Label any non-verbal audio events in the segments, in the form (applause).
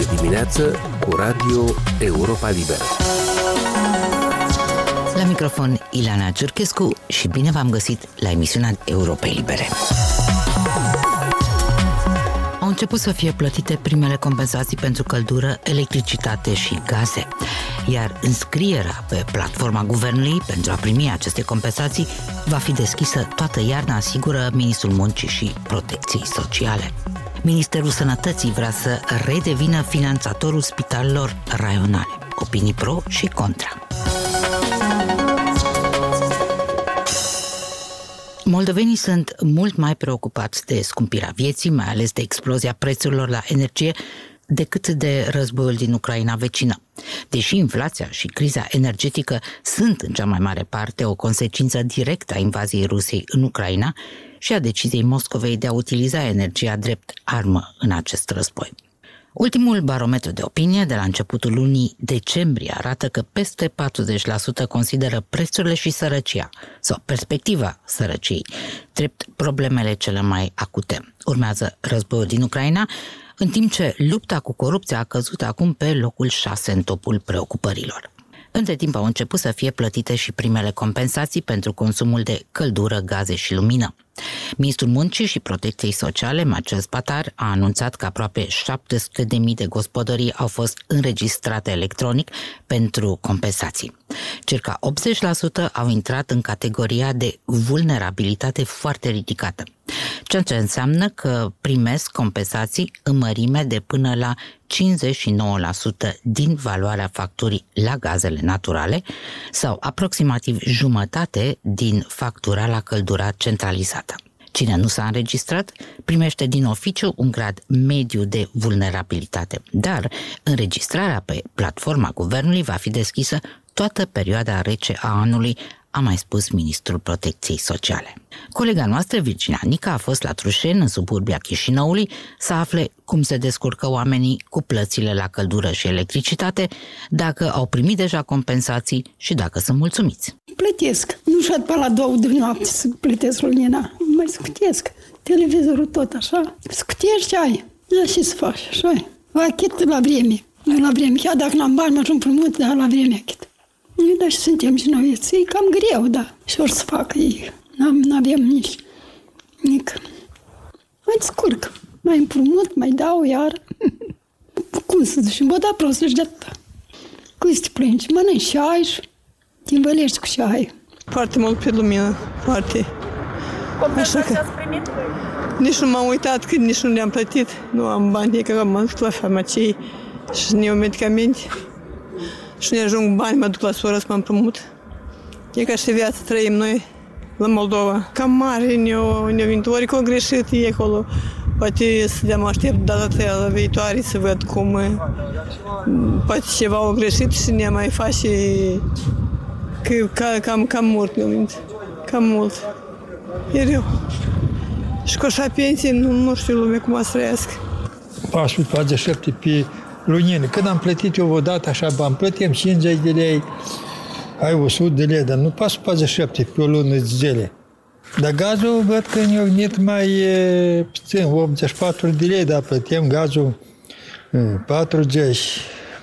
de dimineață cu Radio Europa Liberă. La microfon Ilana Ciurchescu și bine v-am găsit la emisiunea Europa Libere. Au început să fie plătite primele compensații pentru căldură, electricitate și gaze, iar înscrierea pe platforma guvernului pentru a primi aceste compensații va fi deschisă toată iarna, asigură Ministrul Muncii și Protecției Sociale. Ministerul Sănătății vrea să redevină finanțatorul spitalelor raionale. Opinii pro și contra. Moldovenii sunt mult mai preocupați de scumpirea vieții, mai ales de explozia prețurilor la energie, decât de războiul din Ucraina vecină. Deși inflația și criza energetică sunt în cea mai mare parte o consecință directă a invaziei Rusiei în Ucraina și a deciziei Moscovei de a utiliza energia drept armă în acest război. Ultimul barometru de opinie de la începutul lunii decembrie arată că peste 40% consideră prețurile și sărăcia sau perspectiva sărăciei drept problemele cele mai acute. Urmează războiul din Ucraina, în timp ce lupta cu corupția a căzut acum pe locul 6 în topul preocupărilor. Între timp au început să fie plătite și primele compensații pentru consumul de căldură, gaze și lumină. Ministrul Muncii și Protecției Sociale, Marcel Spatar, a anunțat că aproape 700.000 de gospodării au fost înregistrate electronic pentru compensații. Circa 80% au intrat în categoria de vulnerabilitate foarte ridicată, ceea ce înseamnă că primesc compensații în mărime de până la 59% din valoarea facturii la gazele naturale sau aproximativ jumătate din factura la căldura centralizată. Cine nu s-a înregistrat primește din oficiu un grad mediu de vulnerabilitate, dar înregistrarea pe platforma guvernului va fi deschisă toată perioada rece a anului, a mai spus Ministrul Protecției Sociale. Colega noastră, Virginia Nica, a fost la Trușen, în suburbia Chișinăului, să afle cum se descurcă oamenii cu plățile la căldură și electricitate, dacă au primit deja compensații și dacă sunt mulțumiți. Plătesc. Nu știu pe la două de noapte să plătesc lumina. Mai scutesc. Televizorul tot așa. Scutești ai. Da, ce să faci? Așa Achit la vreme. La vreme. Chiar dacă n-am bani, mă ajung frumos, dar la vreme achit. Da, și suntem și noi. E cam greu, da. Și ori să facă ei. Nu avem nici nic. Mai scurc. Mai împrumut, mai dau iar. (laughs) Cum să zici? Bă, da prost, și de atâta. Cum să te plângi? Mănânci și ai și te învălești cu și ai. Foarte mult pe lumină, foarte. Așa că... Nici nu m-am uitat cât nici nu le-am plătit. Nu am bani, că am dus la farmacie și ne iau medicamente. Și ne ajung bani, mă duc la soră să mă împrumut. E ca și viața trăim noi la Moldova. Cam mare ne-au ne venit, ori că au greșit e acolo. Poate să le aștept data la viitoare să văd cum poate ceva au greșit și ne mai face că, ca, cam, cam mult mi Cam mult. E rău. Și cu așa pensie nu, nu știu lumea cum să trăiască. 447 pe lunine. Când am plătit eu odată așa bani, plătim 50 de lei, ai 100 de lei, dar nu 447 pe o lună de zile. Dar gazul văd că ne-a venit mai puțin, 84 de lei, dar plătim gazul 40,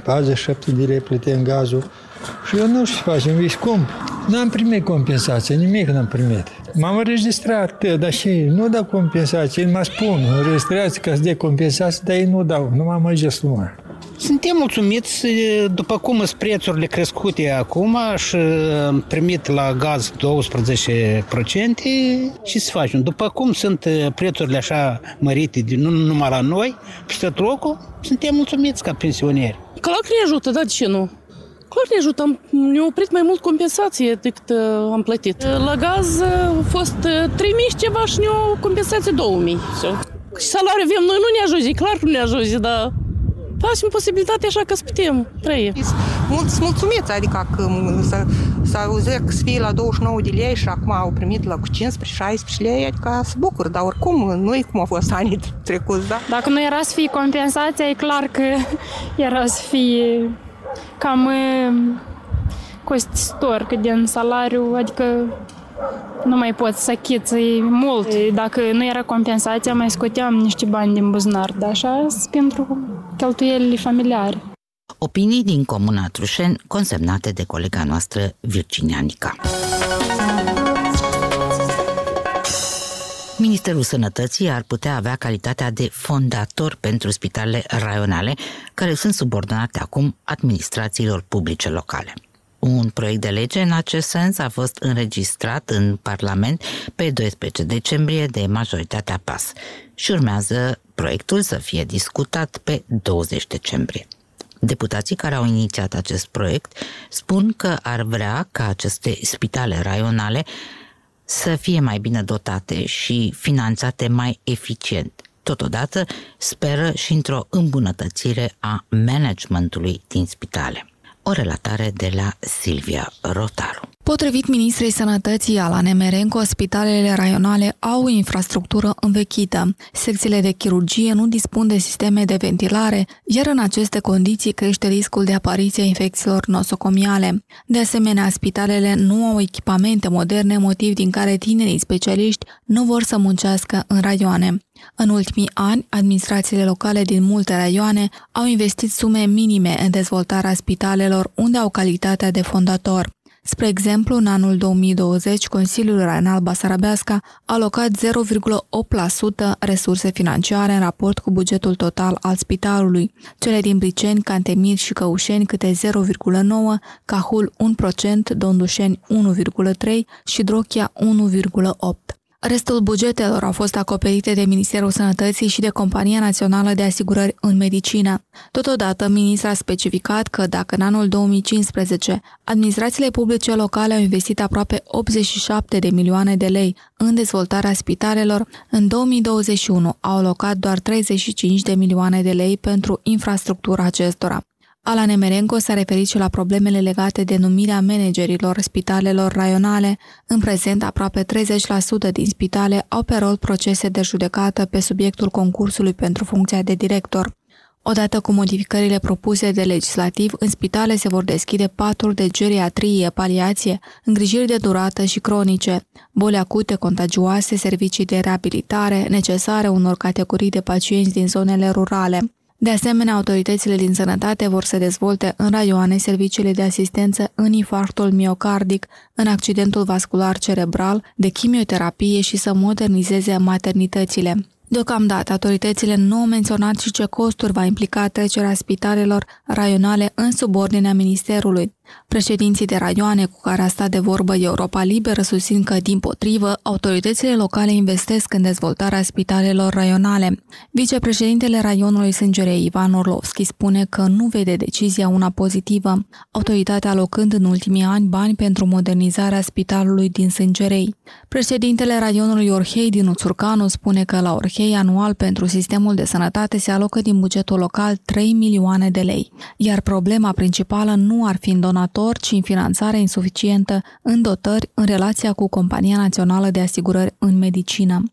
47 de lei plătim gazul. Și eu nu știu ce facem, e scump. N-am primit compensație, nimic n-am primit. M-am înregistrat, dar și nu dau compensație, mă spun, înregistrați ca să dea compensație, dar ei nu dau, nu m-am ajuns numai. Suntem mulțumiți după cum sunt prețurile crescute acum și primit la gaz 12% și să facem. După cum sunt prețurile așa mărite, nu numai la noi, peste tot locul, suntem mulțumiți ca pensionieri. Clar că ne ajută, da, de ce nu? Clar ne ajută, am, ne-a oprit mai mult compensație decât uh, am plătit. La gaz a fost uh, 3.000 și ceva și ne-o compensație 2.000. So. Și salariul avem noi, nu ne ajunge, clar nu ne ajunge, dar facem posibilitatea așa că să putem trăi. Mulți mulțumiți, adică că să, să auzesc că să fie la 29 de lei și acum au primit la cu 15-16 lei, adică să bucur, dar oricum nu e cum a fost (laughs) anii trecuți, da? Dacă nu era să fie compensația, e clar că era să fie cam costisitor, că din salariu, adică nu mai poți să achiți mult. Dacă nu era compensația, mai scoteam niște bani din buzunar, dar așa pentru cheltuielile familiare. Opinii din Comuna Trușen, consemnate de colega noastră Virginia Nica. Ministerul Sănătății ar putea avea calitatea de fondator pentru spitalele raionale, care sunt subordonate acum administrațiilor publice locale. Un proiect de lege în acest sens a fost înregistrat în Parlament pe 12 decembrie de majoritatea PAS și urmează proiectul să fie discutat pe 20 decembrie. Deputații care au inițiat acest proiect spun că ar vrea ca aceste spitale raionale să fie mai bine dotate și finanțate mai eficient. Totodată speră și într-o îmbunătățire a managementului din spitale. O relatare de la Silvia Rotaru. Potrivit ministrei sănătății Alane Merenco, spitalele raionale au infrastructură învechită. Secțiile de chirurgie nu dispun de sisteme de ventilare, iar în aceste condiții crește riscul de apariție a infecțiilor nosocomiale. De asemenea, spitalele nu au echipamente moderne, motiv din care tinerii specialiști nu vor să muncească în raioane. În ultimii ani, administrațiile locale din multe raioane au investit sume minime în dezvoltarea spitalelor unde au calitatea de fondator. Spre exemplu, în anul 2020, Consiliul Raional Basarabeasca a alocat 0,8% resurse financiare în raport cu bugetul total al spitalului, cele din Briceni, Cantemir și Căușeni câte 0,9%, Cahul 1%, Dondușeni 1,3% și Drochia 1,8%. Restul bugetelor au fost acoperite de Ministerul Sănătății și de Compania Națională de Asigurări în Medicină. Totodată, ministra a specificat că dacă în anul 2015 administrațiile publice locale au investit aproape 87 de milioane de lei în dezvoltarea spitalelor, în 2021 au alocat doar 35 de milioane de lei pentru infrastructura acestora. Alan Emerenco s-a referit și la problemele legate de numirea managerilor spitalelor raionale. În prezent, aproape 30% din spitale au pe rol procese de judecată pe subiectul concursului pentru funcția de director. Odată cu modificările propuse de legislativ, în spitale se vor deschide paturi de geriatrie, paliație, îngrijiri de durată și cronice, boli acute, contagioase, servicii de reabilitare necesare unor categorii de pacienți din zonele rurale. De asemenea, autoritățile din sănătate vor să dezvolte în raioane serviciile de asistență în infarctul miocardic, în accidentul vascular cerebral, de chimioterapie și să modernizeze maternitățile. Deocamdată, autoritățile nu au menționat și ce costuri va implica trecerea spitalelor raionale în subordinea Ministerului. Președinții de raioane cu care a stat de vorbă Europa Liberă susțin că, din potrivă, autoritățile locale investesc în dezvoltarea spitalelor raionale. Vicepreședintele raionului Sângerei Ivan Orlovski spune că nu vede decizia una pozitivă, autoritatea alocând în ultimii ani bani pentru modernizarea spitalului din Sângerei. Președintele raionului Orhei din Uțurcanu spune că la Orhei anual pentru sistemul de sănătate se alocă din bugetul local 3 milioane de lei, iar problema principală nu ar fi în donator, ci în finanțare insuficientă în dotări în relația cu Compania Națională de Asigurări în Medicină.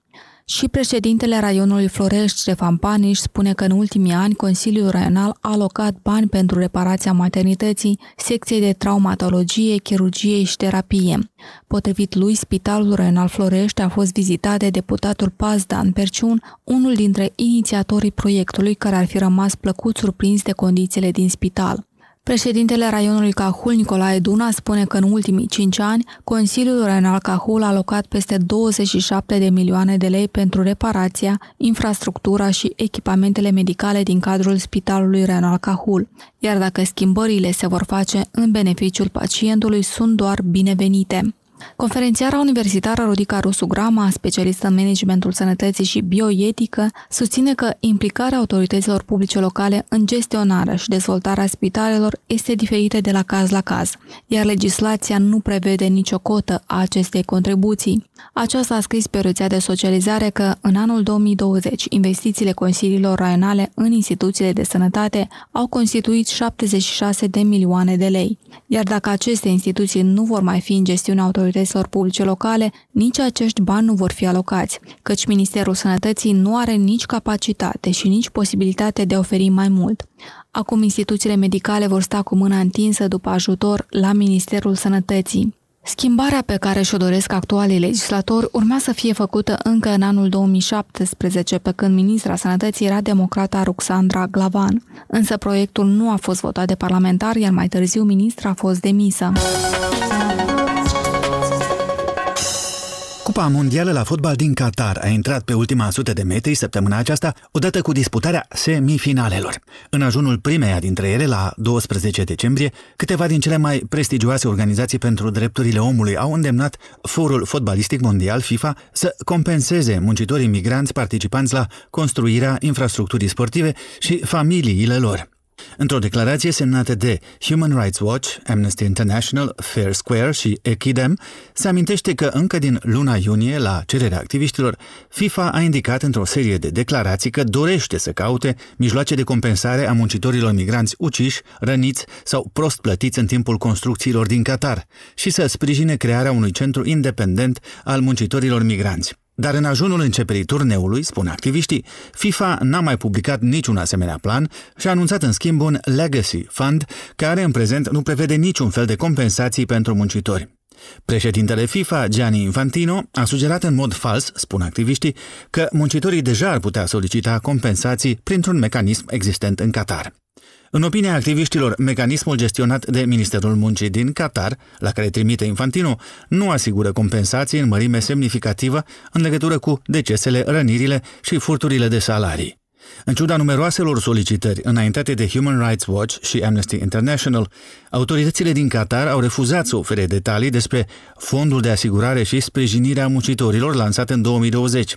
Și președintele raionului Florești, Ștefan Paniș, spune că în ultimii ani Consiliul Raional a alocat bani pentru reparația maternității, secției de traumatologie, chirurgie și terapie. Potrivit lui, Spitalul Raional Florești a fost vizitat de deputatul Pazdan Perciun, unul dintre inițiatorii proiectului care ar fi rămas plăcut surprins de condițiile din spital. Președintele raionului Cahul, Nicolae Duna, spune că în ultimii 5 ani, Consiliul Raional Cahul a alocat peste 27 de milioane de lei pentru reparația, infrastructura și echipamentele medicale din cadrul Spitalului Raional Cahul, iar dacă schimbările se vor face în beneficiul pacientului, sunt doar binevenite. Conferențiara universitară Rodica Rusu Grama, specialistă în managementul sănătății și bioetică, susține că implicarea autorităților publice locale în gestionarea și dezvoltarea spitalelor este diferită de la caz la caz, iar legislația nu prevede nicio cotă a acestei contribuții. Aceasta a scris pe rețea de socializare că în anul 2020 investițiile consiliilor raionale în instituțiile de sănătate au constituit 76 de milioane de lei, iar dacă aceste instituții nu vor mai fi în gestiunea autorităților autorităților publice locale, nici acești bani nu vor fi alocați, căci Ministerul Sănătății nu are nici capacitate și nici posibilitate de a oferi mai mult. Acum instituțiile medicale vor sta cu mâna întinsă după ajutor la Ministerul Sănătății. Schimbarea pe care și-o doresc actualii legislatori urma să fie făcută încă în anul 2017, pe când ministra sănătății era democrata Ruxandra Glavan. Însă proiectul nu a fost votat de parlamentar, iar mai târziu ministra a fost demisă. Cupa Mondială la fotbal din Qatar a intrat pe ultima sută de metri săptămâna aceasta, odată cu disputarea semifinalelor. În ajunul primeia dintre ele, la 12 decembrie, câteva din cele mai prestigioase organizații pentru drepturile omului au îndemnat Forul Fotbalistic Mondial, FIFA, să compenseze muncitorii migranți participanți la construirea infrastructurii sportive și familiile lor. Într-o declarație semnată de Human Rights Watch, Amnesty International, Fair Square și Equidem, se amintește că încă din luna iunie, la cererea activiștilor, FIFA a indicat într-o serie de declarații că dorește să caute mijloace de compensare a muncitorilor migranți uciși, răniți sau prost plătiți în timpul construcțiilor din Qatar și să sprijine crearea unui centru independent al muncitorilor migranți. Dar în ajunul începerii turneului, spun activiștii, FIFA n-a mai publicat niciun asemenea plan și a anunțat în schimb un Legacy Fund, care în prezent nu prevede niciun fel de compensații pentru muncitori. Președintele FIFA, Gianni Infantino, a sugerat în mod fals, spun activiștii, că muncitorii deja ar putea solicita compensații printr-un mecanism existent în Qatar. În opinia activiștilor, mecanismul gestionat de Ministerul Muncii din Qatar, la care trimite Infantino, nu asigură compensații în mărime semnificativă în legătură cu decesele, rănirile și furturile de salarii. În ciuda numeroaselor solicitări înaintate de Human Rights Watch și Amnesty International, autoritățile din Qatar au refuzat să ofere detalii despre fondul de asigurare și sprijinire a muncitorilor lansat în 2020.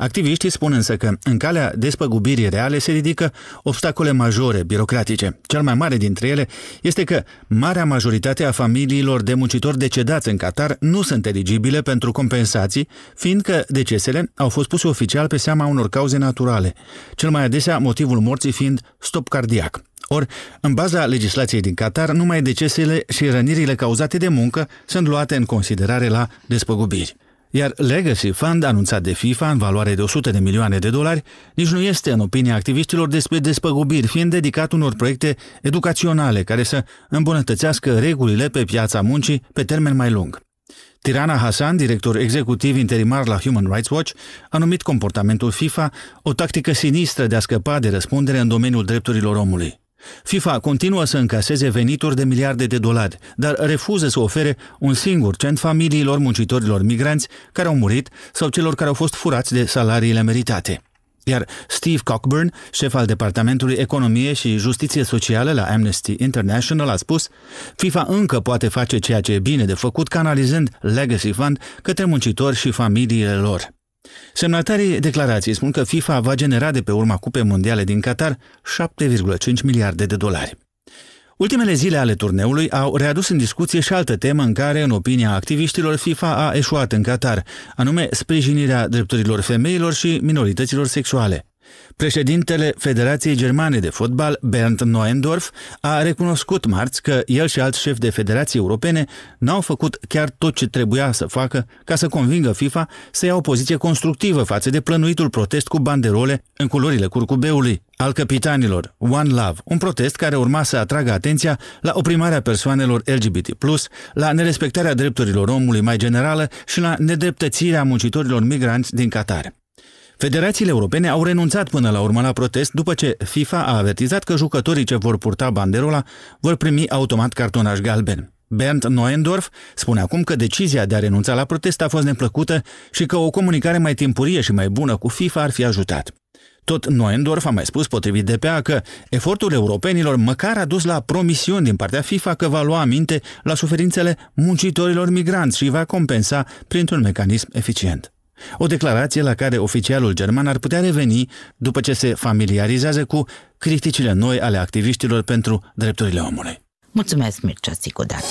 Activiștii spun însă că în calea despăgubirii reale se ridică obstacole majore birocratice. Cel mai mare dintre ele este că marea majoritate a familiilor de muncitori decedați în Qatar nu sunt eligibile pentru compensații, fiindcă decesele au fost puse oficial pe seama unor cauze naturale, cel mai adesea motivul morții fiind stop cardiac. Ori, în baza legislației din Qatar, numai decesele și rănirile cauzate de muncă sunt luate în considerare la despăgubiri. Iar Legacy Fund, anunțat de FIFA în valoare de 100 de milioane de dolari, nici nu este, în opinia activiștilor, despre despăgubiri, fiind dedicat unor proiecte educaționale care să îmbunătățească regulile pe piața muncii pe termen mai lung. Tirana Hassan, director executiv interimar la Human Rights Watch, a numit comportamentul FIFA o tactică sinistră de a scăpa de răspundere în domeniul drepturilor omului. FIFA continuă să încaseze venituri de miliarde de dolari, dar refuză să ofere un singur cent familiilor muncitorilor migranți care au murit sau celor care au fost furați de salariile meritate. Iar Steve Cockburn, șef al Departamentului Economie și Justiție Socială la Amnesty International, a spus FIFA încă poate face ceea ce e bine de făcut canalizând Legacy Fund către muncitori și familiile lor. Semnatarii declarației spun că FIFA va genera de pe urma Cupei Mondiale din Qatar 7,5 miliarde de dolari. Ultimele zile ale turneului au readus în discuție și altă temă în care, în opinia activiștilor, FIFA a eșuat în Qatar, anume sprijinirea drepturilor femeilor și minorităților sexuale. Președintele Federației Germane de Fotbal, Bernd Neuendorf, a recunoscut marți că el și alți șefi de federații europene n-au făcut chiar tot ce trebuia să facă ca să convingă FIFA să ia o poziție constructivă față de plănuitul protest cu banderole în culorile curcubeului al capitanilor One Love, un protest care urma să atragă atenția la oprimarea persoanelor LGBT+, la nerespectarea drepturilor omului mai generală și la nedreptățirea muncitorilor migranți din Qatar. Federațiile europene au renunțat până la urmă la protest după ce FIFA a avertizat că jucătorii ce vor purta banderola vor primi automat cartonaj galben. Bernd Neuendorf spune acum că decizia de a renunța la protest a fost neplăcută și că o comunicare mai timpurie și mai bună cu FIFA ar fi ajutat. Tot Neuendorf a mai spus potrivit DPA că efortul europenilor măcar a dus la promisiuni din partea FIFA că va lua aminte la suferințele muncitorilor migranți și va compensa printr-un mecanism eficient. O declarație la care oficialul german ar putea reveni după ce se familiarizează cu criticile noi ale activiștilor pentru drepturile omului. Mulțumesc, Mircea Țicodat!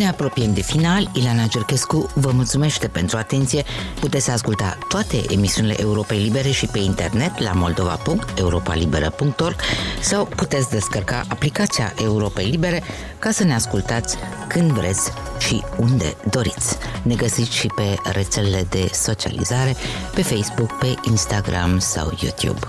Ne apropiem de final. Ileana Cerchescu vă mulțumește pentru atenție. Puteți asculta toate emisiunile Europei Libere și pe internet la moldova.europalibera.org sau puteți descărca aplicația Europei Libere ca să ne ascultați când vreți și unde doriți. Ne găsiți și pe rețelele de socializare, pe Facebook, pe Instagram sau YouTube.